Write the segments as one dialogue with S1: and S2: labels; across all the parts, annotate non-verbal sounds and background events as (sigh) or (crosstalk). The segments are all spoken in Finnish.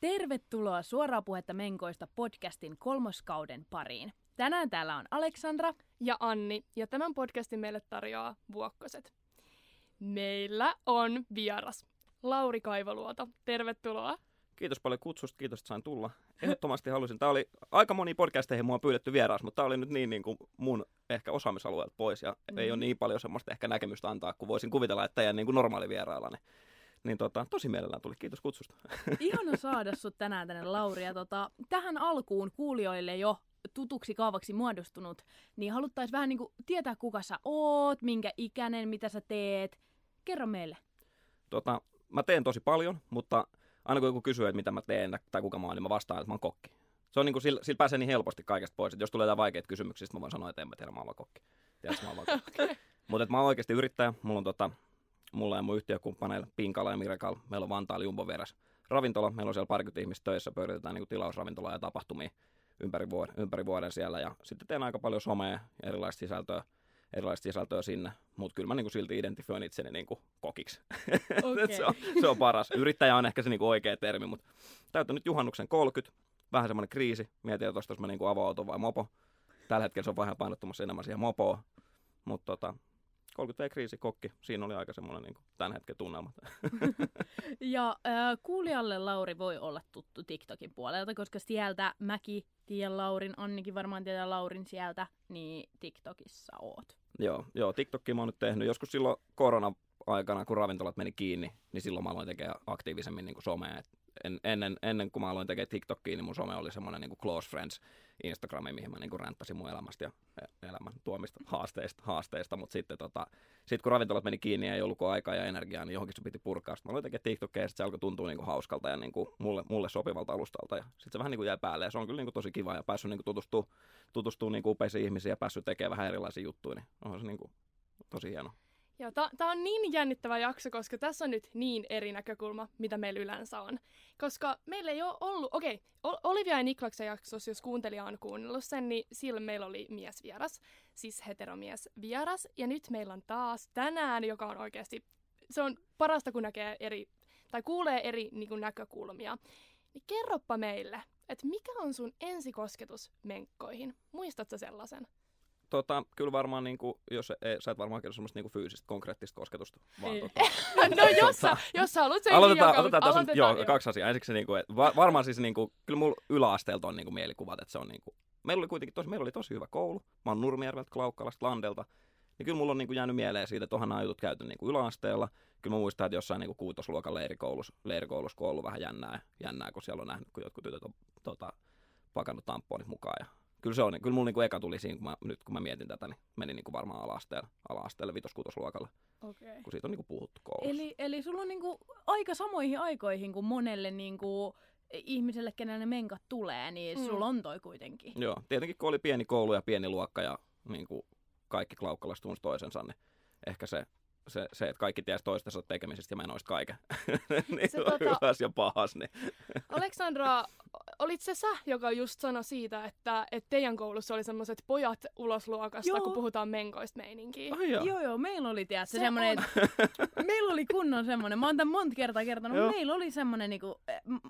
S1: Tervetuloa Suoraa puhetta Menkoista podcastin kolmoskauden pariin. Tänään täällä on Aleksandra
S2: ja Anni, ja tämän podcastin meille tarjoaa Vuokkoset. Meillä on vieras, Lauri Kaivoluoto. Tervetuloa.
S3: Kiitos paljon kutsusta, kiitos, että sain tulla. Ehdottomasti halusin. Tämä oli aika moni podcasteihin mua pyydetty vieras, mutta tämä oli nyt niin, niin kuin mun ehkä osaamisalueelta pois ja mm. ei ole niin paljon semmoista ehkä näkemystä antaa, kun voisin kuvitella, että teidän niin kuin normaali vierailla. Niin, tota, tosi mielellään tuli. Kiitos kutsusta. (laughs)
S1: Ihana saada sut tänään tänne, Lauri. Ja tota, tähän alkuun kuulijoille jo tutuksi kaavaksi muodostunut, niin haluttaisiin vähän niin kuin tietää, kuka sä oot, minkä ikäinen, mitä sä teet. Kerro meille.
S3: Tota, mä teen tosi paljon, mutta aina kun joku kysyy, että mitä mä teen tai kuka mä oon, niin mä vastaan, että mä oon kokki. Se on niin kuin, sillä, sillä pääsee niin helposti kaikesta pois, että jos tulee jotain vaikeita kysymyksiä, mä voin sanoa, että en mä tiedä, mä oon vaan kokki. Tiedätkö, mä oon vaan (laughs) kokki. okay. Mutta mä oon oikeasti yrittäjä. Mulla on tota, mulla ja mun yhtiökumppaneilla Pinkala ja Mirekal. Meillä on Vantaalla Jumbo vieras ravintola. Meillä on siellä parikymmentä ihmistä töissä, pyöritetään niin tilausravintolaa ja tapahtumia ympäri vuoden, ympäri vuoden siellä. Ja sitten teen aika paljon somea ja erilaista sisältöä erilaista sisältöä sinne, mutta kyllä mä niinku silti identifioin itseni niinku kokiksi. (laughs) Okay. se, on, se on paras. Yrittäjä on ehkä se niinku oikea termi, mutta täytän nyt juhannuksen 30, vähän semmoinen kriisi. Mietin, että jos mä niinku avo vai mopo. Tällä hetkellä se on vähän painottumassa enemmän siihen mopoon, mutta tota, 30 kriisi, kokki, siinä oli aika semmoinen niin tämän hetken tunnelma. (laughs)
S1: ja äh, kuulijalle Lauri voi olla tuttu TikTokin puolelta, koska sieltä mäkin tiedän Laurin, Annikin varmaan tietää Laurin sieltä, niin TikTokissa oot.
S3: Joo, joo TikTokia mä oon nyt tehnyt. Joskus silloin korona-aikana, kun ravintolat meni kiinni, niin silloin mä aloin tekemään aktiivisemmin niin kuin somea. Et en, ennen, ennen kuin mä aloin tekemään TikTokia, niin mun some oli semmoinen niin close friends Instagrami, mihin mä niin kuin ränttäsin mun elämästä ja elämän tuomista haasteista, haasteista. mutta sitten tota, sit kun ravintolat meni kiinni ja ei ollut aikaa ja energiaa, niin johonkin se piti purkaa. Sitten mä aloin tekemään TikTokia ja se alkoi tuntua niin kuin hauskalta ja niin kuin mulle, mulle sopivalta alustalta ja sitten se vähän niin kuin jäi päälle ja se on kyllä niin kuin tosi kiva ja päässyt niin kuin tutustua, tutustua niin upeisiin ihmisiin ja päässyt tekemään vähän erilaisia juttuja, niin onhan se niin kuin tosi hieno.
S2: Joo, tämä on niin jännittävä jakso, koska tässä on nyt niin eri näkökulma, mitä meillä yleensä on. Koska meillä ei ole ollut, okei, okay, Olivia ja Niklaksen jaksossa, jos kuuntelija on kuunnellut sen, niin silloin meillä oli mies vieras, siis heteromies vieras. Ja nyt meillä on taas tänään, joka on oikeasti, se on parasta kun näkee eri, tai kuulee eri niin kuin, näkökulmia. Niin kerroppa meille, että mikä on sun ensikosketus menkkoihin? Muistatko sellaisen?
S3: Tota, kyllä varmaan, niin kuin, jos ei, sä et varmaan kerro semmoista niin fyysistä, konkreettista kosketusta.
S2: Vaan, tota, (laughs) no jos sä, jos sä haluat sen
S3: aloitetaan, aloitetaan, tässä aloitetaan, joo, joo, kaksi asiaa. Ensiksi niin kuin, va, varmaan siis, niin kuin, kyllä mulla yläasteelta on niin kuin, mielikuvat, että se on niin kuin, meillä oli kuitenkin tosi, meillä oli tosi hyvä koulu. Mä oon Nurmijärveltä, Klaukkalasta, Landelta. Niin kyllä mulla on niin kuin, jäänyt mieleen siitä, että onhan nämä jutut käyty niin kuin yläasteella. Kyllä mä muistan, että jossain niin kuin kuutosluokan leirikoulussa, leirikoulussa, kun on ollut vähän jännää, jännää, kun siellä on nähnyt, kun jotkut tytöt on tota, pakannut tamponit mukaan ja kyllä se on, kyllä mulla niinku eka tuli siinä, kun mä, nyt kun mä mietin tätä, niin meni niinku varmaan ala-asteelle, ala-asteelle vitos-kutosluokalle, okay. kun siitä on niinku puhuttu koulussa.
S1: Eli, eli sulla on niinku aika samoihin aikoihin kuin monelle niinku ihmiselle, kenelle ne menkat tulee, niin mm. sulla on toi kuitenkin.
S3: Joo, tietenkin kun oli pieni koulu ja pieni luokka ja niinku kaikki klaukkalaiset tunsi toisensa, niin ehkä se se, se, että kaikki tiesi toistensa tekemisistä ja mä en olisi kaiken. (laughs) niin se, on tota... hyväs ja pahas. Niin.
S2: Aleksandra, olit se sä, joka just sanoi siitä, että, että teidän koulussa oli semmoiset pojat ulos luokasta, joo. kun puhutaan menkoista meininkiä.
S1: Oh, joo. joo, joo, meillä oli tiedät, se semmoinen, (laughs) meillä oli kunnon semmoinen, mä oon tämän monta kertaa kertonut, joo. meillä oli semmoinen niinku,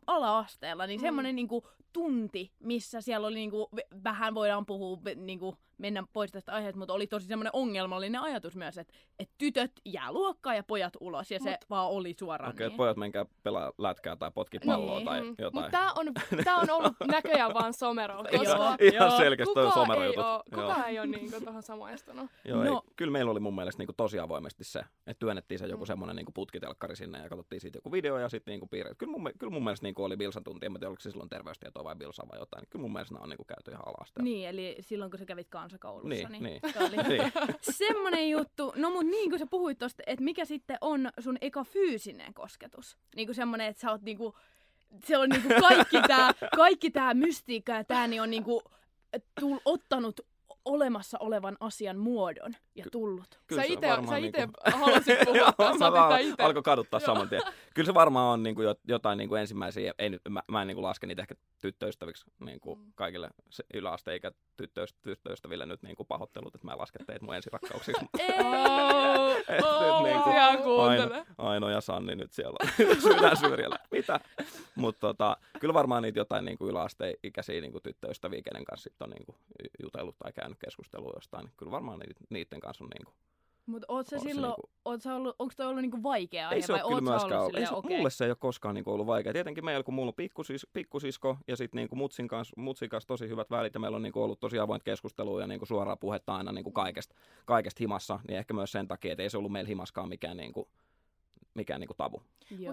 S1: ala-asteella, niin mm. semmoinen niinku, tunti, missä siellä oli niinku, vähän voidaan puhua niinku, mennä pois tästä aiheesta, mutta oli tosi semmoinen ongelmallinen ajatus myös, että, että tytöt jää luokkaan ja pojat ulos, ja Mut, se vaan oli suoraan
S3: Okei, okay,
S1: niin.
S3: pojat menkää pelaa lätkää tai potki palloa niin. tai jotain.
S2: Mutta tämä on, tää on ollut (laughs) näköjään vaan somero, koska
S3: ihan selkeästi toi
S2: somero jutut. Kukaan ei ole niinku tuohon samaistunut.
S3: Joo, no. ei, kyllä meillä oli mun mielestä niinku tosi avoimesti se, että työnnettiin se joku mm. semmoinen niinku putkitelkkari sinne ja katsottiin siitä joku video ja sitten niinku piirret. Kyllä mun, kyllä mun mielestä niinku oli Bilsan tunti, en tiedä oliko se silloin terveystietoa vai Bilsa vai jotain. Niin kyllä mun mielestä nämä on niinku käyty ihan alasteen.
S1: Niin, eli silloin kun sä kävit kansakoulussa,
S3: niin,
S1: niin,
S3: niin.
S1: se oli (laughs) niin. semmoinen juttu. No mut niin kuin sä puhuit tosta, että mikä sitten on sun eka fyysinen kosketus? Niin kuin semmoinen, että sä oot niinku, se on niinku kaikki tää, (laughs) kaikki tää mystiikka ja tää niin on niinku tull, ottanut olemassa olevan asian muodon ja tullut.
S2: Kyllä sä itse niin kuin... halusit (laughs) puhua tässä,
S3: Alkoi kaduttaa saman tien. kyllä se varmaan on niin kuin jotain niin kuin ensimmäisiä, ei mä, mä en niin kuin laske niitä ehkä tyttöystäviksi niin kuin mm. kaikille yläasteikä tyttöystäville nyt niin kuin pahoittelut, että mä lasken teitä mun ensirakkauksiksi.
S2: oh, oh, niin kuin,
S3: Aino, Aino, ja Sanni nyt siellä (laughs) sydän syrjällä. Mitä? Mutta tota, kyllä varmaan niitä jotain niin kuin yläasteikäisiä niin kuin tyttöystäviä, kenen kanssa sit on niin kuin jutellut tai käynyt keskustelua jostain. Kyllä varmaan niiden kanssa on niin kuin
S1: mutta oot sä silloin, niinku... oot sä ollut, onko toi ollut niinku vaikea aihe
S3: ei se
S1: vai
S3: ole kyllä myöskään
S1: ollut,
S3: ei se, okay. Mulle se ei ole koskaan niinku ollut vaikea. Tietenkin meillä, kun mulla on pikkusis, pikkusisko ja sitten niinku mutsin, kanssa, mutsin kanssa tosi hyvät välit ja meillä on niinku ollut tosi avointa keskustelua ja niinku suoraa puhetta aina niinku kaikesta, kaikesta himassa, niin ehkä myös sen takia, että ei se ollut meillä himaskaan mikään niinku, mikään niinku tabu.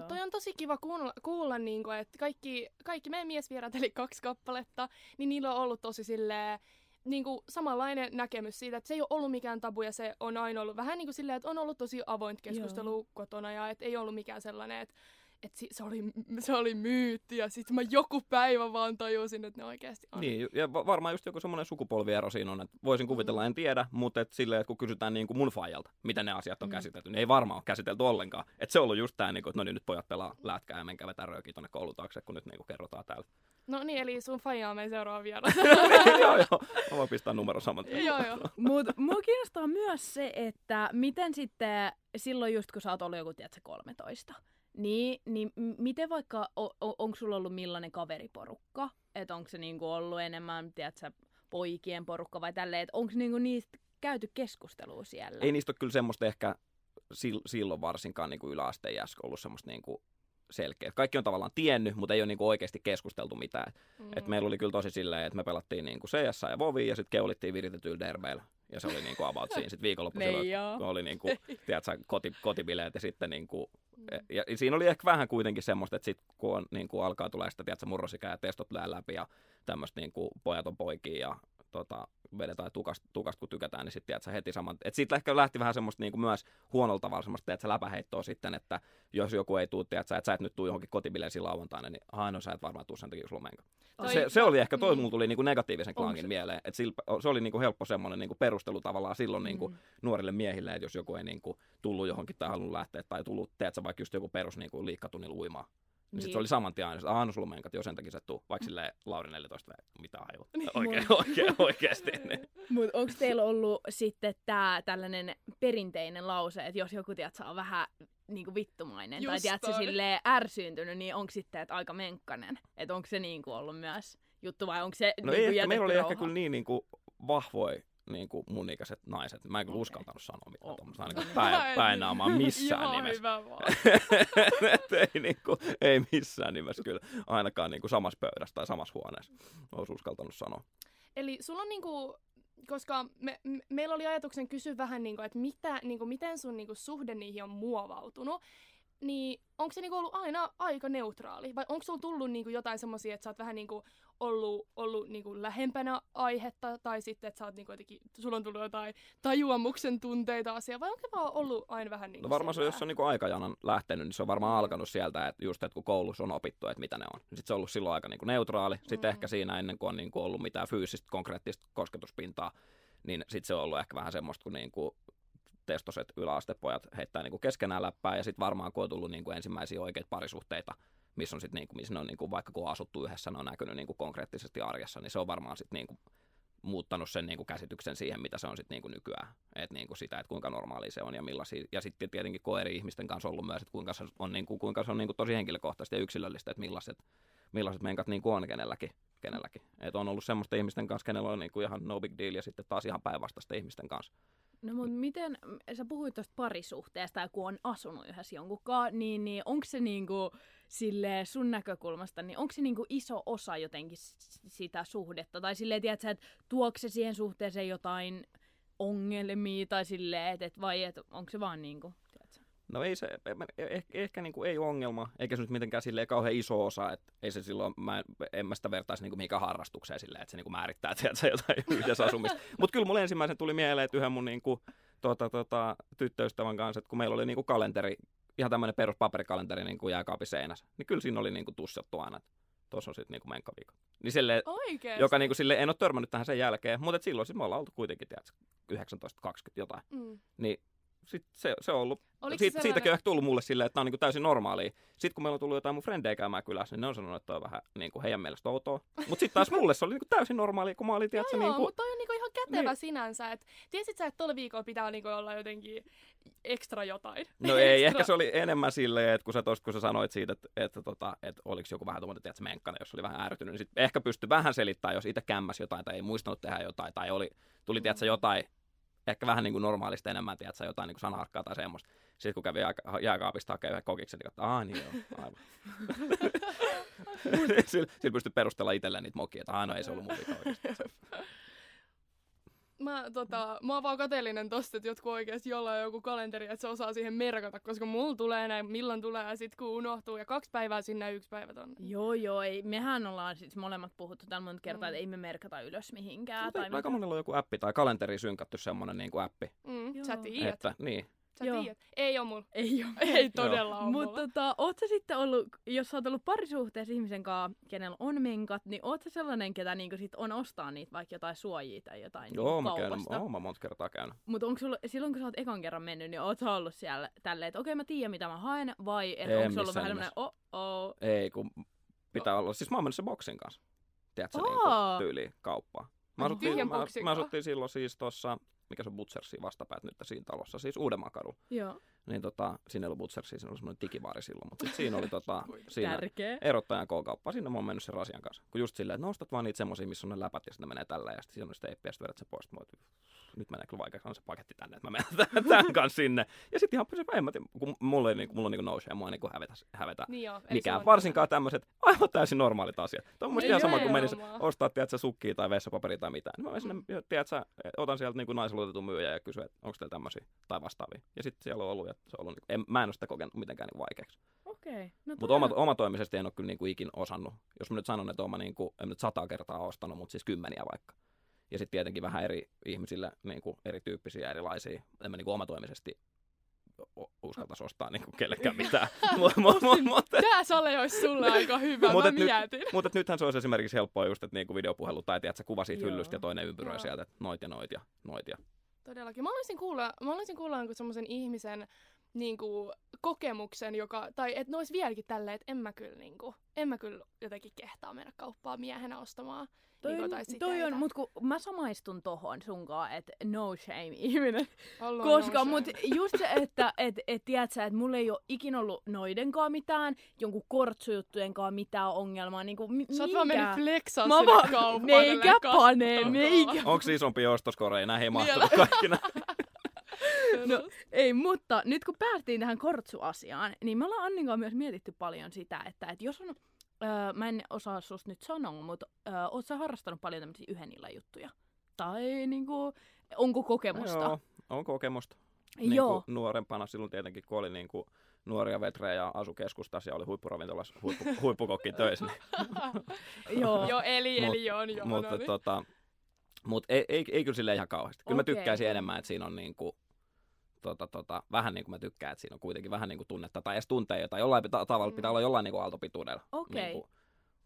S2: Mutta on tosi kiva kuulla, kuulla niinku, että kaikki, kaikki meidän miesvierat, eli kaksi kappaletta, niin niillä on ollut tosi silleen, niin kuin samanlainen näkemys siitä, että se ei ole ollut mikään tabu ja se on aina ollut vähän niin kuin silleen, että on ollut tosi avointa keskustelu Joo. kotona ja että ei ollut mikään sellainen, että että se oli, se oli myytti ja sitten mä joku päivä vaan tajusin, että ne oikeasti on.
S3: Niin, ja varmaan just joku semmoinen sukupolviero siinä on, että voisin kuvitella, mm. en tiedä, mutta et silleen, että kun kysytään niin kuin mun faijalta, miten ne asiat on mm. käsitelty, niin ei varmaan ole käsitelty ollenkaan. Että se on ollut just tämä, niin kuin, että no niin, nyt pojat pelaa lätkää ja menkää vetää röökiä tuonne koulun taakse, kun nyt niin kuin kerrotaan täällä.
S2: No niin, eli sun faija on meidän seuraava vieras. (laughs)
S3: joo, joo. Mä voin pistää numero saman
S2: Joo, joo.
S1: Mut mua kiinnostaa myös se, että miten sitten silloin just kun sä oot ollut joku, tiedätkö, 13, niin, niin miten vaikka, on, onko sulla ollut millainen kaveriporukka? Että onko se niinku ollut enemmän, tiedätkö, poikien porukka vai tälleen, että onko niinku niistä käyty keskustelua siellä?
S3: Ei niistä ole kyllä semmoista ehkä silloin varsinkaan niin kuin yläasteen ollut semmoista niin kuin selkeä. Kaikki on tavallaan tiennyt, mutta ei ole niinku oikeasti keskusteltu mitään. Mm. Et meillä oli kyllä tosi silleen, että me pelattiin niinku CS ja Vovi ja sitten keulittiin viritetyillä derbeillä. Ja se oli niinku about siinä sitten viikonloppuisella, (laughs) kun oli niinku, (laughs) tiedätkö, koti, kotibileet ja sitten niinku, mm. ja, ja, siinä oli ehkä vähän kuitenkin semmoista, että sitten kun on, niinku, alkaa tulla sitä, tiedätkö, murrosikää ja testot läpi ja tämmöistä niinku, pojat on poikia ja tota, vedetään tukasta, tukasta, kun tykätään, niin sitten tiedätkö, heti saman. Et siitä ehkä lähti vähän semmoista niin kuin myös huonolta tavalla semmoista, tiedätkö, läpäheittoa sitten, että jos joku ei tuu, tiedätkö, että sä et nyt tuu johonkin kotibileisiin lauantaina, niin aah, no sä et varmaan tuu sen takia, jos menkä. Se, se, oli ehkä, toi mm. mulla tuli niin kuin negatiivisen klangin se? mieleen, että se oli niin kuin helppo semmoinen niin kuin perustelu tavallaan silloin niin kuin mm. nuorille miehille, että jos joku ei niin kuin tullut johonkin tai halunnut lähteä tai tullut, tiedätkö, vaikka just joku perus niin kuin liikkatunnilla uimaan, niin. Sitten se oli saman tien aina, että aah, no sulla menkat jo sen takia se tuu, vaikka silleen Lauri 14 mitä aivan. Niin. Oikein, oikein, oikeasti. Niin.
S1: Mutta onko teillä ollut sitten tämä tällainen perinteinen lause, että jos joku tiedät, on vähän niinku vittumainen Just tai tiedätkö, silleen ärsyyntynyt, niin onko sitten että aika menkkanen? Että onko se niinku ollut myös juttu vai onko se
S3: No
S1: niinku
S3: ei ehkä, meillä oli rauha? ehkä kyllä niin niinku vahvoja niin kuin mun ikäiset naiset. Mä en kyllä okay. uskaltanut sanoa mitään oh. tuommoista, ainakaan päin, päinaamaan missään Joo, nimessä. (laughs) ei, niin kuin, ei missään nimessä kyllä, ainakaan niin kuin samassa pöydässä tai samassa huoneessa olisi uskaltanut sanoa.
S2: Eli sulla on niin kuin, koska me, me, meillä oli ajatuksen kysyä vähän, niin kuin, että mitä, niin kuin, miten sun niin kuin, suhde niihin on muovautunut, niin onko se niinku ollut aina aika neutraali? Vai onko sulla tullut niinku jotain semmoisia, että sä oot vähän niinku ollut, ollut niinku lähempänä aihetta, tai sitten, että sä oot niinku jotenkin, sulla on tullut jotain tajuamuksen tunteita asiaa, vai onko se vaan ollut aina vähän niinku
S3: No varmaan se, jos on niinku aikajanan lähtenyt, niin se on varmaan mm. alkanut sieltä, että just, että kun koulussa on opittu, että mitä ne on. Sitten se on ollut silloin aika niinku neutraali. Sitten mm. ehkä siinä ennen kuin on niinku ollut mitään fyysistä, konkreettista kosketuspintaa, niin sitten se on ollut ehkä vähän semmoista, kun niinku testoset yläastepojat heittää niinku keskenään läppää, ja sitten varmaan kun on tullut niinku ensimmäisiä oikeita parisuhteita, missä on sitten niinku, missä on niinku, vaikka kun on asuttu yhdessä, ne on näkynyt niinku konkreettisesti arjessa, niin se on varmaan sitten niinku muuttanut sen niinku käsityksen siihen, mitä se on sitten niinku nykyään. Et niinku sitä, että kuinka normaali se on ja millaisia. Ja sitten tietenkin kun eri ihmisten kanssa ollut myös, että kuinka se on, niinku, kuinka se on niinku tosi henkilökohtaista ja yksilöllistä, että millaiset, millaiset menkat niinku on kenelläkin. kenelläkin. Et on ollut semmoista ihmisten kanssa, kenellä on niinku ihan no big deal ja sitten taas ihan päinvastaista ihmisten kanssa.
S1: No mutta miten, sä puhuit tuosta parisuhteesta ja kun on asunut yhdessä jonkunkaan, niin, niin onko se niinku sille sun näkökulmasta, niin onko se niinku iso osa jotenkin sitä suhdetta? Tai silleen, tiedätkö, että tuokse se siihen suhteeseen jotain ongelmia tai silleen, että et, vai et, onko se vaan niinku,
S3: No ei se, ehkä, ehkä niin kuin ei ongelma, eikä se nyt mitenkään silleen kauhean iso osa, että ei se silloin, mä en, en mä sitä vertaisi niin kuin mihinkään harrastukseen silleen, että se niin kuin määrittää (laughs) tiedätkö, jotain yhdessä asumista. Mutta kyllä mulle ensimmäisen tuli mieleen, että yhden mun niin kuin, tota, tota, tyttöystävän kanssa, että kun meillä oli niin kuin kalenteri, ihan tämmöinen perusaperikalenteri niin kuin jääkaapin seinässä, niin kyllä siinä oli niin kuin tussattu aina, että tuossa on sitten niinku menkkaviikko. Niin sille, joka niinku sille, en ole törmännyt tähän sen jälkeen, mutta silloin siis me ollaan oltu kuitenkin, tiedätkö, 19-20 jotain. Mm. Niin sit se, se on ollut,
S2: Oliko se
S3: siitä,
S2: sellainen-
S3: siitäkin on ehkä tullut mulle silleen, että tämä on niin täysin normaalia. Sitten kun meillä on tullut jotain mun frendejä käymään kylässä, niin ne on sanonut, että on vähän niin kuin heidän mielestä outoa. Mutta sitten taas mulle se oli niin kuin täysin normaalia, kun mä olin, tiedätkö,
S2: Joo,
S3: niin kuin,
S2: mutta toi on niinku ihan kätevä
S3: Niin.
S2: sinänsä. Et, tiesit sä, että tuolla viikolla pitää niinku olla jotenkin ekstra jotain?
S3: No ei, (laughs)
S2: Ekstra-
S3: ehkä se oli enemmän silleen, että kun sä, tosta, kun sä sanoit siitä, että, että, tota, että oliko joku vähän tuommoinen, tiedätkö, menkkana, jos oli vähän ärtynyt, niin sit ehkä pystyi vähän selittämään, jos itse kämmäsi jotain tai ei muistanut tehdä jotain, tai oli, tuli, tiedätkö,
S2: Mm.
S3: jotain, ehkä vähän niin kuin normaalista enemmän, tiedätkö, jotain niin kuin sanaharkkaa tai semmoista. Sitten kun kävi jääka- jääkaapista hakemaan yhden kokiksen, niin että aah niin joo, aivan. (laughs) (laughs) sillä, sillä pystyi perustella itselleen niitä mokia, että aah no ei se ollut mun vika oikeasti. (laughs)
S2: Mä, tota, mä oon vaan kateellinen tosta, että jotkut oikeasti jollain on joku kalenteri, että se osaa siihen merkata, koska mulla tulee näin, milloin tulee, ja sit kun unohtuu, ja kaksi päivää sinne ja yksi päivä tonne.
S1: Joo, joo, ei. Mehän ollaan siis molemmat puhuttu täällä monta kertaa,
S2: Mm.
S1: että ei me merkata ylös mihinkään.
S3: Mutta
S1: tai
S3: aika monella on joku appi tai kalenteri synkätty semmoinen niin kuin appi,
S2: Mm,
S1: Joo.
S2: sä tiedät,
S3: että niin.
S2: Sä
S1: Joo.
S2: tiedät. Ei oo mulla.
S1: Ei oo. (laughs)
S2: Ei todella oo
S1: Mutta tota, oot sä sitten ollut, jos sä oot ollut parisuhteessa ihmisen kanssa, kenellä on menkat, niin oot sä sellainen, ketä niinku sit on ostaa niitä vaikka jotain suojia tai jotain
S3: Joo,
S1: niinku
S3: mä, käyn,
S1: kaupasta?
S3: oon mä monta kertaa käynyt.
S1: Mutta onko sulla, silloin kun sä oot ekan kerran mennyt, niin oot sä ollut siellä tälleen, että okei mä tiedän mitä mä haen, vai että onko se ollut vähän semmoinen oh oh
S3: Ei, kun pitää olla. Siis mä oon mennyt sen boksin kanssa. Tiedätkö, niin
S1: Aa.
S3: kuin tyyliin kauppaan. Mä asuttiin, mä, mä asuttiin silloin siis tuossa, mikä se on Butchersin vastapäät nyt siinä talossa, siis Uudenmaan kadulla.
S1: Joo,
S3: Niin tota, siinä ei ollut Butchersia, siinä oli semmoinen digibaari silloin, mutta siinä oli tota, (laughs) siinä
S1: tärkeä.
S3: erottajan K-kauppa, sinne mä oon mennyt sen rasian kanssa. Kun just silleen, että nostat vaan niitä semmosia, missä on ne läpät ja sitten ne menee tällä ja sitten siinä on sitä teippiä ja sitten vedät se pois. Mä nyt menee kyllä vaikeaksi, on se paketti tänne, että mä menen tämän, (laughs) kanssa sinne. Ja sitten ihan pysyvä, en mä tiedä, kun mulla, niin, mulla on niin nousee ja mua niin hävetä, hävetä
S2: Niin joo.
S3: mikään. Varsinkaan tämmöiset aivan täysin normaalit asiat. Tuo on musta
S2: Niin
S3: ihan sama, kun menis ostaa, tiedätkö, sukkia tai vessapaperia tai mitään. Niin mä menen sinne, tiedätkö, otan sieltä niin naisluotetun myyjä ja kysyn, että onko teillä tämmöisiä tai vastaavia. Ja sitten siellä on ollut, ja se on ollut, niin en, mä en ole sitä kokenut mitenkään niin vaikeaksi.
S1: Okei. Okay. No
S3: Mutta oma, omatoimisesti en ole kyllä niin kuin ikin osannut. Jos mä nyt sanon, että olen niin kuin, en nyt sata kertaa ostanut, mutta siis kymmeniä vaikka. Ja sitten tietenkin vähän eri ihmisille niin kuin erityyppisiä, erilaisia. En mä niin kuin omatoimisesti uskaltaisi ostaa niin kuin kellekään mitään. (laughs)
S2: Tää Sale olisi sulle aika hyvä, mä
S3: nyt-
S2: mietin.
S3: Mutta nythän se olisi esimerkiksi helppoa just, että niinku videopuhelu tai tiedät, sä kuva siitä
S1: Joo.
S3: hyllystä ja toinen ympyröi sieltä, että noit ja noit ja noit. Ja...
S2: Todellakin. Mä haluaisin kuulla, mä haluaisin kuulla semmoisen ihmisen niinku, kokemuksen, joka, tai että ne olisi vieläkin tälleen, että en mä kyllä, niinku, en mä kyllä jotenkin kehtaa mennä kauppaa miehenä ostamaan.
S1: Toi,
S2: niinku,
S1: on,
S2: tai
S1: toi on, mut kun mä samaistun tohon sunkaan, että no shame ihminen.
S2: Ollut
S1: Koska
S2: no
S1: mut
S2: shame.
S1: just se, että et, et, tiedät sä, että mulla ei ole ikinä ollut noidenkaan mitään, jonkun kortsujuttujenkaan mitään ongelmaa. Niinku, mi-
S2: Sä oot vaan mennyt flexaa
S1: Mä
S2: sinne
S1: vaan,
S2: kauppaan.
S1: meikä panee, meikä.
S3: Onko isompi ostoskoreja? Näihin ei
S2: Niin,
S3: mahtunut kaikki. (laughs)
S1: No, ei, mutta nyt kun päästiin tähän kortsuasiaan, niin me ollaan Annin kanssa myös mietitty paljon sitä, että, että jos on, öö, mä en osaa susta nyt sanoa, mutta öö, oot sä harrastanut paljon tämmöisiä yhden illan juttuja? Tai niinku, onko kokemusta?
S3: Joo, on kokemusta.
S1: Joo.
S3: Niin kuin nuorempana silloin tietenkin, kun oli niin kuin nuoria vetrejä ja asu keskustassa ja oli huippuravintolassa huippu, (laughs) huippukokki töissä. Niin, (laughs)
S1: Joo. (laughs)
S2: Joo, eli,
S3: Mut-
S2: eli on, joo,
S3: mutta
S2: no niin.
S3: tota, mut ei, ei, ei, kyllä sille ihan kauheasti. Kyllä
S1: Okei.
S3: mä tykkäisin enemmän, että siinä on niin kuin, tota, tota, vähän niin kuin mä tykkään, että siinä on kuitenkin vähän niin kuin tunnetta tai edes tuntee jotain. Jollain pita, tavalla pitää
S2: Mm.
S3: olla jollain niin kuin aaltopituudella.
S1: Okei.
S3: Niin kuin,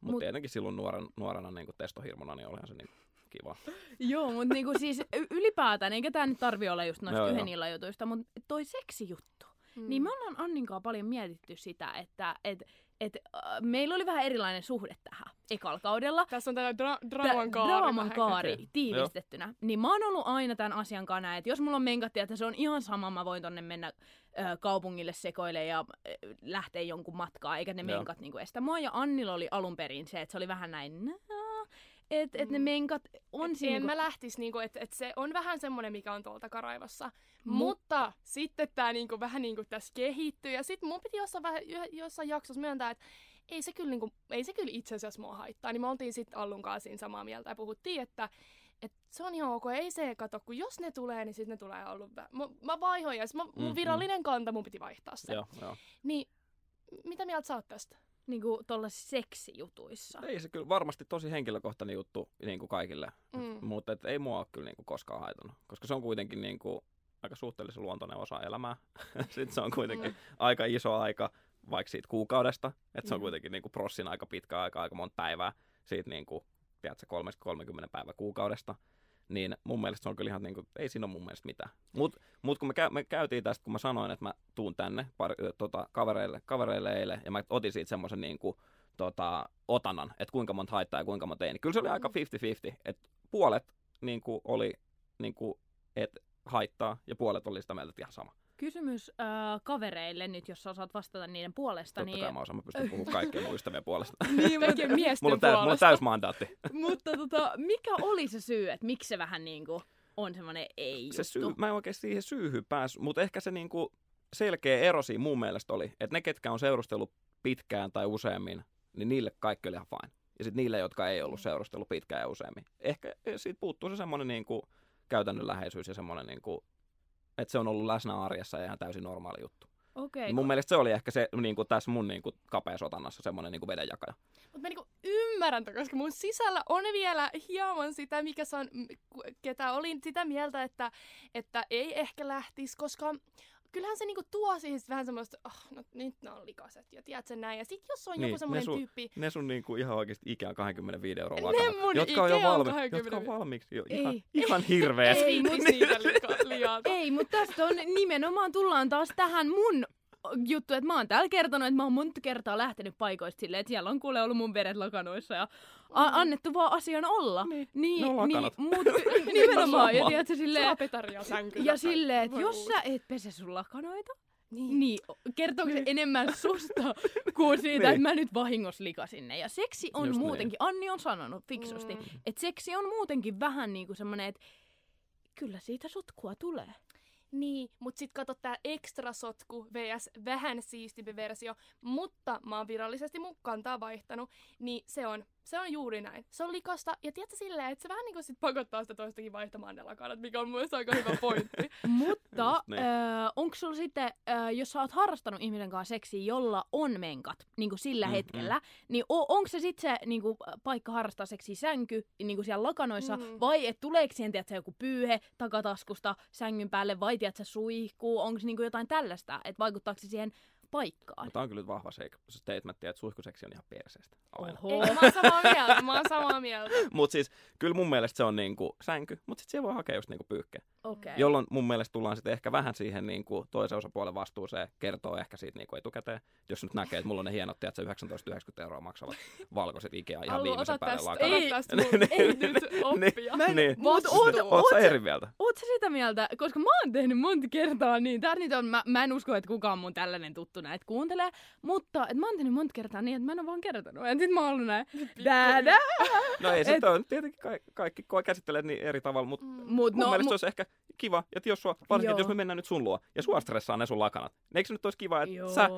S3: mutta
S1: Mut-
S3: tietenkin silloin nuoren, nuorena niin kuin testohirmona, niin olihan se niin kiva. (laughs)
S1: Joo, mutta niinku siis ylipäätään, eikä tämä nyt tarvi olla just noista yhden illan jutuista, mutta toi seksijuttu.
S2: Mm.
S1: Niin me ollaan Anninkaan paljon mietitty sitä, että et, et, äh, meillä oli vähän erilainen suhde tähän ekalla kaudella.
S2: Tässä on tämä dra-
S1: Tää
S2: draaman kaari.
S1: Draaman kaari tiivistettynä. Niin mä oon ollut aina tämän asian kanssa että jos mulla on menkatti, että se on ihan sama, mä voin tonne mennä ö, kaupungille sekoille ja ö, lähteä jonkun matkaa, eikä ne
S3: Joo.
S1: menkat niinku estä. Mua ja Annilla oli alun perin se, että se oli vähän näin, että et ne
S2: Mm.
S1: menkat on
S2: Et
S1: siinä.
S2: en
S1: niinku-
S2: mä lähtis, niinku, että et se on vähän semmoinen, mikä on tuolta Karaivassa.
S1: Mu-
S2: Mutta sitten tämä niinku, vähän niinku tässä kehittyy. Ja sitten mun piti jossain, vähän, jo- jossain jaksossa myöntää, että ei se kyllä, niinku, ei se kyllä itse asiassa mua haittaa. Niin me oltiin sitten Allun kanssa siinä samaa mieltä ja puhuttiin, että et se on ihan ok, ei se kato, kun jos ne tulee, niin sitten ne tulee ollut mä, mä vaihoin ja sit mä, mun
S3: Mm, mm.
S2: virallinen kanta mun piti vaihtaa se.
S3: Joo, joo.
S2: Niin, mitä mieltä sä oot tästä?
S1: Niinku tuolla seksijutuissa.
S3: Ei se kyllä varmasti tosi henkilökohtainen juttu niin kuin kaikille,
S2: Mm.
S3: mutta et ei mua ole kyllä niin kuin koskaan haitannut, koska se on kuitenkin niin kuin aika suhteellisen luontoinen osa elämää. (laughs) Sitten se on kuitenkin aika iso aika vaikka siitä kuukaudesta, että se on
S1: Mm.
S3: kuitenkin niin kuin prossin aika pitkä aika, aika monta päivää siitä niin kuin, tiedätkö, 30 päivä kuukaudesta. Niin mun mielestä se on kyllä ihan niin kuin, ei siinä ole mun mielestä mitään. Mutta mut kun me, käy, me käytiin tästä, kun mä sanoin, että mä tuun tänne pari, tota, kavereille, kavereille eilen, ja mä otin siitä semmoisen niin kuin, tota, otanan, että kuinka monta haittaa ja kuinka monta ei, niin kyllä se oli aika 50-50, että puolet niin kuin, oli, niin kuin, että haittaa, ja puolet oli sitä mieltä, että ihan sama.
S1: Kysymys äh, kavereille nyt, jos osaat vastata niiden puolesta.
S3: Totta
S1: niin...
S3: kai mä osaan, mä pystyn puhumaan kaikkien mun ystävien puolesta. (laughs)
S2: Niin, kaikkien miesten
S3: mulla, on täys, mulla on
S2: puolesta.
S3: täys mandaatti. (laughs)
S1: Mutta tota, mikä oli se syy, että miksi se vähän niinku on semmoinen ei
S3: se syy, mä en oikein siihen syyhyn päässyt, mutta ehkä se niinku selkeä ero siinä mun mielestä oli, että ne, ketkä on seurustellut pitkään tai useammin, niin niille kaikki oli ihan fine. Ja sitten niille, jotka ei ollut seurustellut pitkään ja useammin. Ehkä siitä puuttuu se semmoinen niinku käytännönläheisyys ja semmoinen, niinku, että se on ollut läsnä arjessa ja ihan täysin normaali juttu.
S1: Okei.
S3: Niin mun mielestä se oli ehkä se niinku, tässä mun niinku, kapeassa otannassa semmoinen niinku vedenjakaja.
S2: Mutta mä niinku ymmärrän koska mun sisällä on vielä hieman sitä, mikä se on, ketä olin sitä mieltä, että, että ei ehkä lähtisi, koska kyllähän se niinku tuo siihen sit vähän semmoista, oh, no nyt ne on likaset ja tiedätkö näin. Ja sit jos on
S3: Niin,
S2: joku
S3: ne
S2: semmoinen
S3: sun-
S2: tyyppi,
S3: Ne sun niinku ihan oikeasti ikään 25 euroa
S2: Ne
S3: lakanat,
S2: mun
S3: jotka on jo valmi,
S2: 20.
S3: jotka on valmiiksi jo
S1: Ei.
S3: ihan, ihan hirveet.
S1: Ei, mut-
S2: mut niitä lika, liata.
S1: Ei, mutta tästä on nimenomaan tullaan taas tähän mun juttu, että mä oon täällä kertonut, että mä oon monta kertaa lähtenyt paikoista silleen, että siellä on kuule ollut mun veret lakanoissa ja a- annettu vaan asian olla.
S3: Niin,
S1: niin,
S3: ne on
S1: niin mut, (laughs) (laughs) nimenomaan. ja tiedätkö, silleen,
S2: Saa petaria
S1: ja silleen, että jos sä et pese sun lakanoita,
S2: Niin.
S1: niin kertooko se enemmän (laughs) susta kuin siitä,
S3: Niin.
S1: että mä nyt vahingossa likasin ne. Ja seksi on
S3: Just niin.
S1: muutenkin, Anni on sanonut fiksusti,
S2: Mm.
S1: että seksi on muutenkin vähän niinku semmonen, että kyllä siitä sotkua tulee.
S2: Niin, mut sit kato tää ekstra sotku vs. vähän siistimpi versio, mutta mä oon virallisesti mun kantaa vaihtanut, niin se on, se on juuri näin. Se on likasta, ja tiedätkö silleen, että se vähän niinku sit pakottaa sitä toistakin vaihtamaan ne lakanat, mikä on mun mielestä aika hyvä pointti. (laughs)
S1: Mutta
S3: Just niin.
S1: öö, onko sulla sitten, öö, jos sä oot harrastanut ihmisen kanssa seksiä, jolla on menkat niin kuin sillä
S3: Mm,
S1: hetkellä, niin o- onko se sitten se niin kuin, paikka harrastaa seksiä sänky niin kuin siellä lakanoissa,
S2: mm.
S1: vai et tuleeko siihen tiedätkö, joku pyyhe takataskusta sängyn päälle, vai tiedätkö, suihkuu, onko niin kuin jotain tällaista, että vaikuttaako se siihen paikkaan?
S3: Mutta on kyllä vahva se statementti, että suihkuseksi on ihan perseestä. Aina.
S1: Oho.
S2: Ei, mä oon samaa mieltä, mä oon samaa mieltä. (laughs)
S3: Mutta siis kyllä mun mielestä se on niinku sänky, mutta sitten siellä voi hakea just niinku pyyhkeä.
S1: Okei.
S3: Jolloin mun mielestä tullaan sitten ehkä vähän siihen niinku toisen osapuolen vastuuseen, kertoo ehkä siitä niinku etukäteen. Jos nyt näkee, että mulla on ne hienot, tiedätkö, 19,90 euroa maksavat valkoiset Ikea ihan viimeisen päälle
S2: tästä,
S3: lakanat.
S2: ota
S1: Ei.
S2: tästä (laughs)
S3: Niin,
S2: mun,
S3: niin,
S2: ei nyt oppia.
S1: Mä en-
S3: Niin.
S1: Mut oot,
S3: Oot
S1: oot,
S3: sä
S1: sä-
S3: eri mieltä?
S1: Oot sä sitä mieltä, koska mä oon tehnyt monta kertaa niin, tää nyt on, mä, mä en usko, että kukaan mun tällainen tuttu näitä kuuntelee, mutta et mä oon tehnyt monta kertaa niin, että mä en oo vaan kertonut. Ja sit mä oon ollut näin, (laughs) dää,
S3: No ei sitten on tietenkin kaikki, kaikki käsittelee niin eri tavalla, mutta
S2: Mm.
S1: Mut
S3: mun
S1: no,
S3: mielestä
S1: mu-
S3: se olisi ehkä kiva, että jos, sua, varsinkin, jos me mennään nyt sun luo ja sua stressaa ne sun lakanat, niin eikö se nyt olisi kiva, että
S1: Joo.
S3: sä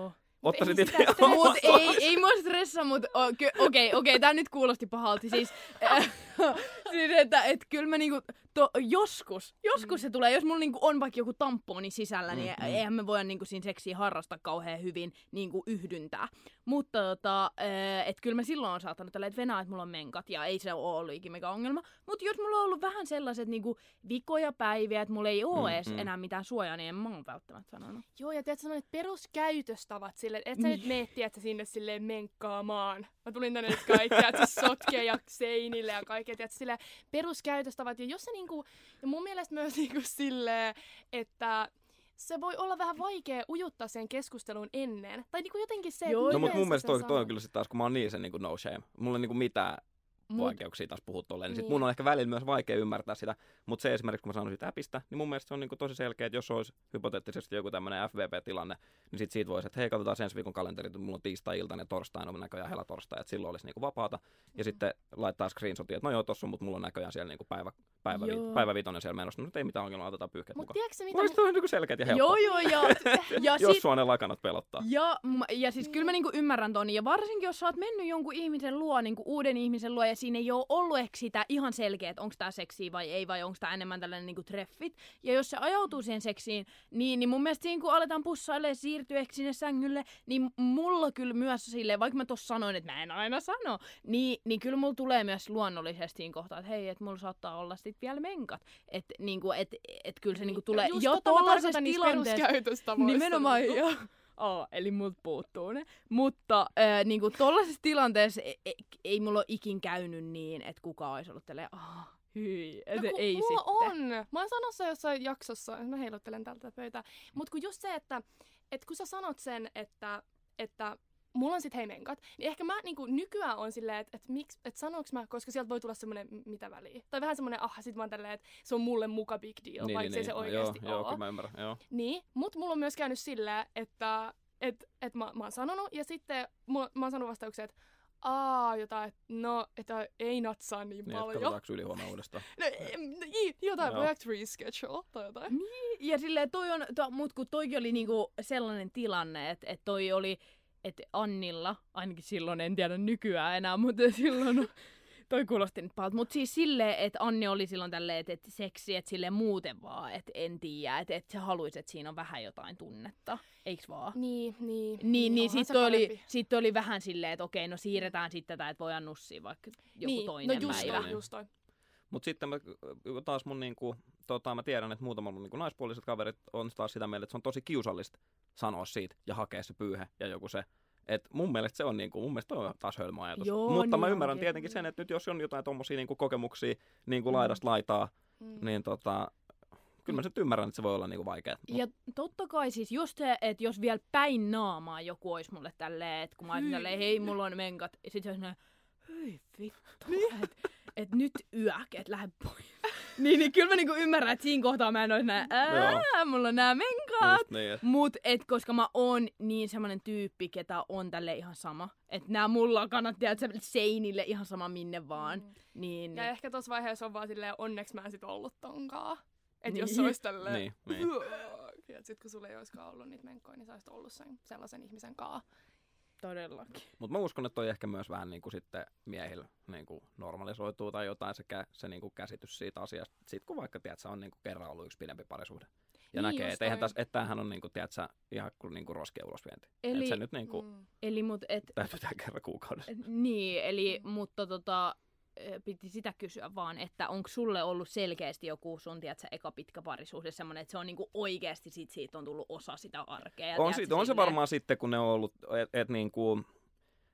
S3: ottaisit
S2: ei
S3: itse. (laughs)
S1: Mut ei, ei mua stressaa, mut okei, okei, okei, tää nyt kuulosti pahalta. Siis, äh, (laughs) siis että et kyllä mä niinku, to, joskus, joskus
S2: Mm.
S1: se tulee, jos mulla niinku on vaikka joku tamponi sisällä, niin
S3: Mm, mm.
S1: eihän me voida niinku siinä seksiä harrastaa kauhean hyvin niinku yhdyntää. Mutta tota, äh, et kyllä mä silloin on saattanut tällä, että venää, että mulla on menkat, ja ei se ole ollut ikinä ongelma. Mutta jos mulla on ollut vähän sellaiset niinku vikoja päiviä, että mulla ei oo
S3: Mm,
S1: edes
S3: mm.
S1: enää mitään suojaa, niin en mä oon välttämättä sanonut.
S2: Joo, ja tiedätkö sellaiset peruskäytöstavat sille, että sä nyt meet, tiedätkö, sinne silleen menkkaamaan. Mä tulin tänne nyt kaikki, tiedätkö, sotkeja seinille ja kaikkea, tiedätkö, silleen peruskäytöstavat. Ja jos se niinku, ja mun mielestä myös (laughs) niinku silleen, että se voi olla vähän vaikea ujuttaa sen keskustelun ennen. Tai niinku jotenkin se,
S1: Joo,
S3: No mutta mun mielestä toi, toi on kyllä sitten taas, kun mä oon niin se niin no shame. Mulla ei niinku mitään
S1: Mut,
S3: vaikeuksia taas puhua tolleen. Niin sit
S2: Niin.
S3: mun on ehkä välillä myös vaikea ymmärtää sitä. Mutta se esimerkiksi, kun mä sanon siitä appista, niin mun mielestä se on niinku tosi selkeä, että jos olisi hypoteettisesti joku tämmöinen FVP-tilanne, niin sit siitä voisi, että hei, katsotaan ensi viikon kalenteri, että mulla on tiistai-iltainen ja torstaina on näköjään hela torstai, että silloin olisi niinku vapaata. Ja sitten laittaa screenshotia, että no joo, tossa on, mutta mulla on näköjään siellä niinku päivä, päivä, vi,
S1: Joo.
S3: päivä viitonen siellä menossa. No nyt ei mitään ongelmaa, otetaan pyyhkeet
S2: Mut
S3: mukaan.
S2: tiedätkö se, mitä...
S3: On niinku selkeät ja helppoa.
S1: Joo, joo, ja, (laughs) ja
S3: jos
S1: sit,
S3: sua ne lakanat pelottaa.
S1: ja, ja siis kyllä mä niinku ymmärrän ton. Ja varsinkin, jos sä oot mennyt jonkun ihmisen luo, niinku uuden ihmisen luo, ja siinä ei ole ollut ehkä sitä ihan selkeä, että onko tää seksiä vai ei, vai onko tää enemmän tällainen niinku treffit. Ja jos se ajautuu siihen seksiin, niin, niin mun mielestä siinä kun aletaan pussailemaan siirtyä ehkä sinne sängylle, niin mulla kyllä myös silleen, vaikka mä tossa sanoin, että mä en aina sano, niin, niin kyllä mulla tulee myös luonnollisesti siinä kohtaa, että hei, että mulla saattaa olla sit vielä menkat. Että niinku, et, et kyllä se niinku tulee
S2: Just
S1: jo
S2: tota
S1: tilanteessa.
S2: peruskäytöstavoista.
S1: Nimenomaan,
S2: niinku.
S1: joo. Oh, eli mut puuttuu ne. Mutta äh, niinku tollasessa tilanteessa ei, ei, ei mulla ole ikin käynyt niin, että kukaan olisi ollut tälleen, ah, hyi, et
S2: No
S1: ei
S2: mulla
S1: sitten.
S2: on. Mä oon sanonut jossain jaksossa, mä heiluttelen tältä pöytää. Mut kun just se, että, että kun sä sanot sen, että, että mulla on sit hei menkat, niin ehkä mä niinku nykyään on silleen, että et miksi, että sanoks mä, koska sieltä voi tulla semmoinen mitä väliä. Tai vähän semmoinen, ah sit mä oon tälleen, että se on mulle muka big deal, niin, vaikka niin, se ei se oikeasti
S3: joo, joo,
S2: oo.
S3: kyllä mä ymmärrän, joo.
S2: Niin, mut mulla on myös käynyt silleen, että et, et mä, mä oon sanonut, ja sitten mulla, mä oon sanonut vastauksen, että aa, jotain, että no, että ei natsaa niin,
S3: Niin,
S2: paljon.
S3: katsotaanko yli huomenna uudestaan. (laughs)
S2: No, jotain,
S3: Joo.
S2: voidaanko reschedule tai jotain?
S1: Ja silleen toi on, to, mut kun toi oli niinku sellainen tilanne, että et toi oli, että Annilla, ainakin silloin, en tiedä nykyään enää, mutta (laughs) silloin toi kuulosti nyt pahalta. Mutta siis silleen, että Anni oli silloin tälleen, että et seksi, että sille muuten vaan, että en tiedä, että et se haluaisi, että siinä on vähän jotain tunnetta. Eiks vaan?
S2: Niin, niin.
S1: Niin, niin
S2: onhan
S1: sit
S2: se
S1: toi, oli, sit oli vähän silleen, että okei, no siirretään sitten tätä, että voidaan nussia vaikka joku
S2: niin,
S1: toinen
S2: no just
S1: päivä.
S2: Toi, just toi.
S3: Mutta sitten mä, taas mun niinku, tota, mä tiedän, että muutama mun niinku naispuoliset kaverit on taas sitä mieltä, että se on tosi kiusallista sanoa siitä ja hakea se pyyhe ja joku se. Et mun mielestä se on niinku, mun mielestä on taas hölmö ajatus.
S1: Joo,
S3: Mutta mä
S1: niin
S3: ymmärrän
S1: onkin.
S3: tietenkin sen, että nyt jos on jotain tommosia niinku kokemuksia niinku
S1: Mm.
S3: laidasta laitaa,
S2: Mm.
S3: niin tota, kyllä mä nyt ymmärrän, että se voi olla niinku vaikea.
S1: Ja totta kai siis just se, että jos vielä päin naamaa joku olisi mulle tälleen, että kun mä olisin tälleen, hei mulla on menkat, ja sit se olisi näin, hyi vittu, että et nyt yök, et lähde pois. (laughs) niin, niin kyllä mä niinku ymmärrän, että siinä kohtaa mä en olisi näin, ää, mulla on nää menkat.
S3: Just niin, et,
S1: Mut et koska mä oon niin semmonen tyyppi, ketä on tälle ihan sama. Että nää mulla kannattaa että seinille ihan sama minne vaan.
S2: Mm.
S1: Niin,
S2: Ja ehkä tuossa vaiheessa on vaan silleen, onneksi mä en sit ollut tonkaan. Että
S1: Niin.
S2: jos se olisi tälleen...
S3: niin, niin.
S2: Ja sit kun sulla ei olisikaan ollut niitä menkkoja, niin sä olisit ollut sen, sellaisen ihmisen kaa.
S1: Todellakin.
S3: Mutta mä uskon, että toi ehkä myös vähän niinku sitten miehillä niinku normalisoituu tai jotain se, se niinku käsitys siitä asiasta. Sitten kun vaikka, tiedät, sä on niinku kerran ollut yksi pidempi parisuhde. Ja
S2: Niin
S3: näkee, että eihän tässä, että tämähän on niinku, tiedät, sä, ihan kuin niinku roskien ulosvienti.
S1: Eli-
S3: Eli, se nyt niinku mm.
S2: Mm.
S1: Eli mut et
S3: täytyy tehdä kerran kuukaudessa.
S1: Niin, eli, mutta tota, piti sitä kysyä vaan, että onko sulle ollut selkeästi joku sun, tiedätkö, eka pitkä parisuhde semmoinen, että se on niinku oikeasti sit siitä on tullut osa sitä arkea.
S3: On,
S1: tiedätkö,
S3: sit, on se varmaan sitten, kun ne on ollut, että et niinku,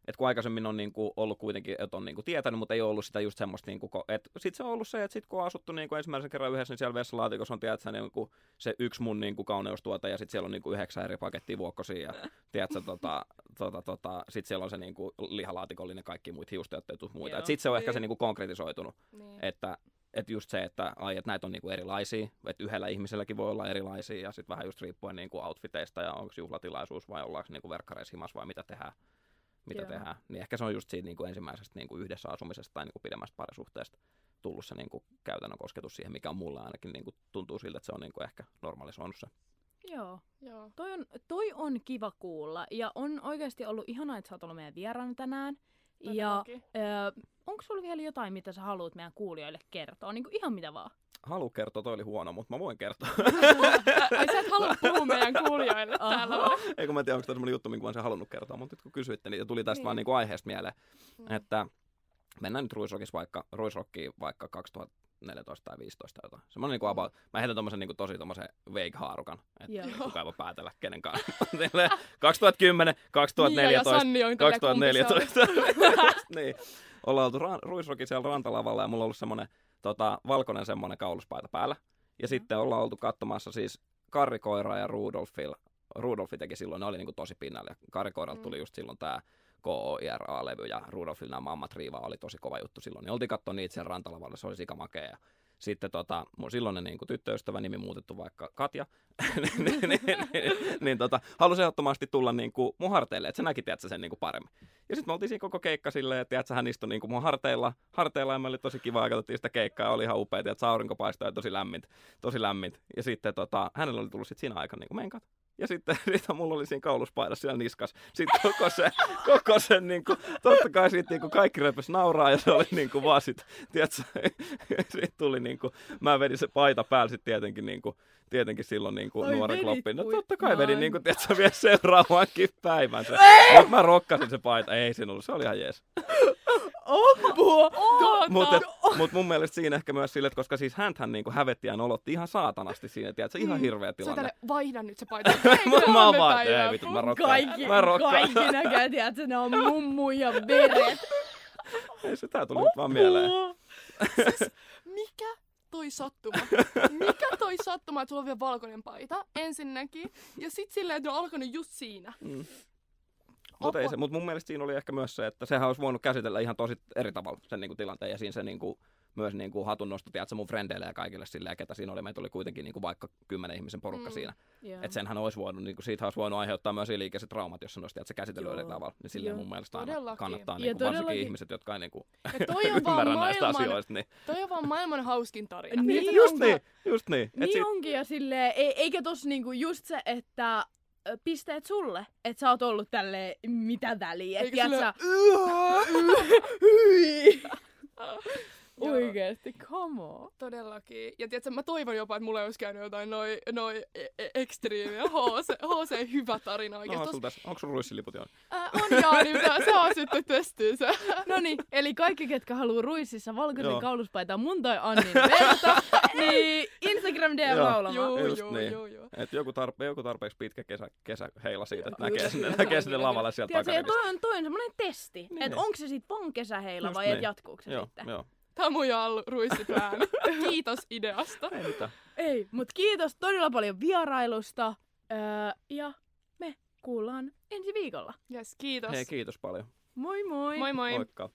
S3: et kun aikaisemmin on niinku ollut kuitenkin, että on niinku tietänyt, mutta ei ole ollut sitä just semmoista, niinku, ko- että sit se on ollut se, että sit kun on asuttu niinku ensimmäisen kerran yhdessä, niin siellä vessalaatikossa on tiedätkö, niinku, se yksi mun niinku kauneustuote ja sitten siellä on niinku yhdeksän eri pakettia vuokkosia ja (laughs) tiedätkö, tota, tota, tota, sitten siellä on se niinku lihalaatikollinen kaikki muut hiusteotteet ja muita. Sitten se on ehkä se
S2: Niin.
S3: niinku konkretisoitunut,
S2: Niin.
S3: että että just se, että, ai, että näitä on niinku erilaisia, että yhdellä ihmiselläkin voi olla erilaisia ja sitten vähän just riippuen niinku outfiteista ja onko juhlatilaisuus vai ollaanko niinku verkkareissa himas vai mitä tehdään. Mitä
S1: Joo.
S3: tehdään. Niin ehkä se on just siitä niinku ensimmäisestä niinku yhdessä asumisesta tai niinku pidemmästä parisuhteesta tullut se niinku käytännön kosketus siihen, mikä on mulle ainakin niinku tuntuu siltä, että se on niinku ehkä normalisoinut se.
S1: Joo.
S2: Joo.
S1: Toi on, toi on kiva kuulla ja on oikeasti ollut ihanaa, että sä oot ollut meidän vieraana tänään. Ja
S2: Todellakin.
S1: ö, onko sulla vielä jotain, mitä sä haluat meidän kuulijoille kertoa? Niin kuin ihan mitä vaan.
S3: Halu kertoa, toi oli huono, mutta mä voin kertoa.
S2: Ai sä et halua puhua meidän kuulijoille
S1: Aha.
S2: täällä?
S3: Ei kun mä en tiedä, onko tämä semmoinen juttu, minkä mä olisin halunnut kertoa, mutta nyt kun kysyitte, niin tuli tästä
S2: Niin.
S3: vaan niinku aiheesta mieleen,
S2: Mm.
S3: että mennään nyt Ruisrockissa vaikka, Ruisrockiin vaikka 2014 tai 15 jotain. Semmoinen niinku
S2: Mm.
S3: about, mä heitän tommosen niinku tosi tommosen vague-haarukan, että kukaan voi päätellä kenen kanssa. (laughs) Silleen 2010,
S2: Mia ja
S3: 2014,
S2: Sanni on tällä
S3: 2014. (laughs) niin. Ollaan oltu ra- Ruisrokin siellä rantalavalla ja mulla on ollut semmoinen tota, valkoinen semmoinen kauluspaita päällä. Ja sitten ollaan oltu katsomassa siis Karrikoira ja Rudolfil. Rudolfi teki silloin, ne oli niinku tosi pinnalla. Ja Karrikoiralta
S2: Mm.
S3: tuli just silloin tämä KOIRA-levy ja Rudolfilla nämä Mammat Riiva oli tosi kova juttu silloin. Niin oltiin katsoa niitä siellä rantalavalla, se oli sikamakea. Sitten tota, mun silloinen niin tyttöystävä nimi muutettu vaikka Katja, (laughs) niin, niin, niin, niin tota, halusi ehdottomasti tulla niin kuin mun harteille, että se näki tiedätkö, sen niin kuin paremmin. Ja sitten me oltiin siinä koko keikka silleen, että tiedätkö, hän istui niin kuin mun harteilla, harteilla ja me oli tosi kiva katsottiin sitä keikkaa oli ihan upea, että aurinko paistoi ja tosi lämmit, tosi lämmit. Ja sitten tota, hänellä oli tullut sitten siinä aikana niin kuin menkat. Ja sitten, (laughs) sitten mulla oli siinä kauluspaidassa siellä niskas. Sitten koko se, koko sen niin kuin, totta kai siitä niin kuin kaikki repes nauraa ja se oli niin kuin vaan sit, tiedätkö, (laughs) sitten tuli niin kuin, mä vedin se paita päällä sitten tietenkin niin kuin, tietenkin silloin niin kuin nuoren
S1: vedit
S3: kloppiin. No totta kai vedin
S1: nainen.
S3: niin kuin, tiedätkö, vielä seuraavankin päivän se. Mutta mä rokkasin se paita. Ei siinä ollut, se oli ihan jees.
S1: Apua!
S3: Mutta mut mun mielestä siinä ehkä myös sille, että koska siis hänhän niinku hävetti ja nolotti ihan saatanasti siinä, tiedätkö, ihan hirveä
S2: Se on
S3: tilanne.
S2: tälle, vaihda nyt se paita.
S3: Mä- mä oon vaan, ei vittu, mä rokkaan.
S1: Kaikki,
S3: Mä rokkaan.
S1: kaikki näkee, tiedätkö, ne on mummu ja veret.
S3: Ei se, tää tuli nyt vaan mieleen.
S2: Siis, (laughs) mikä toi sattuma? Mikä toi sattuma, että sulla on vielä valkoinen paita ensinnäkin? Ja sit silleen, että ne on alkanut just siinä.
S3: Mm. Mutta mut mun mielestä siinä oli ehkä myös se, että sehän olisi voinut käsitellä ihan tosi eri tavalla sen niinku tilanteen. Ja siinä se niinku, myös niinku hatunnosto, tiedätkö, mun frendeille ja kaikille silleen, ketä siinä oli. Meitä oli kuitenkin niinku vaikka kymmenen ihmisen porukka
S2: Mm.
S3: siinä.
S1: Joo.
S3: Että senhän olisi voinut, niinku, siitä olisi voinut aiheuttaa myös liikeiset traumat, jos se olisi tiedätkö, käsitellyt eri tavalla. Niin silleen
S1: Joo.
S3: mun mielestä aina
S2: Todellakin.
S3: kannattaa,
S1: Ja
S3: niinku, varsinkin
S1: todellakin-
S3: ihmiset, jotka ei niinku,
S2: Ja toi on (laughs) vaan
S3: ymmärrä näistä
S2: maailman,
S3: asioista. Niin.
S2: toi on vaan maailman hauskin tarina.
S1: Niin,
S2: Tiedätkö,
S3: Just
S1: onko-
S3: niin, just niin.
S1: Niin
S3: sit-
S1: onkin ja silleen, e- eikä tos niinku just se, että pisteet sulle, että sä oot ollut tälleen mitä väliä.
S2: Eikä
S1: tiedät
S2: silleen,
S1: sä. (laughs) (laughs) Oikeesti, come on.
S2: Todellakin. Ja tiedätkö, mä toivon jopa, että mulla olisi käynyt jotain noin noi e- e- ekstriimiä HC, HC hyvä tarina
S3: No,
S2: oikeesti.
S3: onko sulla tässä, onko sulla ruissiliput jo?
S2: Äh, on jaa, niin pitää- se on sitten testiin se.
S1: No niin, eli kaikki, ketkä haluu ruississa valkoisen
S3: Joo.
S1: kauluspaitaa mun tai Annin verta, (laughs) niin Instagram DM
S3: Joo.
S1: laulamaan.
S2: Joo,
S3: Just
S2: joo,
S3: niin.
S2: joo, joo.
S3: Et joku, tarpe, joku tarpeeksi pitkä kesä, kesä heila siitä, että näkee sinne,
S1: kyllä,
S3: näkee sinne lavalle sieltä takarivistä.
S1: toi on, toi on semmonen testi,
S3: Niin,
S1: että
S3: niin.
S1: onko se sit vaan kesäheila vai
S3: niin.
S1: et jatkuuko se
S3: Joo,
S1: sitten.
S3: joo.
S2: Tää on mun Jallu ruissipään. (laughs) Kiitos ideasta.
S3: Ei mitään.
S1: Ei, mut kiitos todella paljon vierailusta. Öö, ja me kuullaan ensi viikolla.
S2: Yes, kiitos.
S3: Hei, kiitos paljon.
S1: Moi moi!
S2: Moi moi.
S3: Moikka.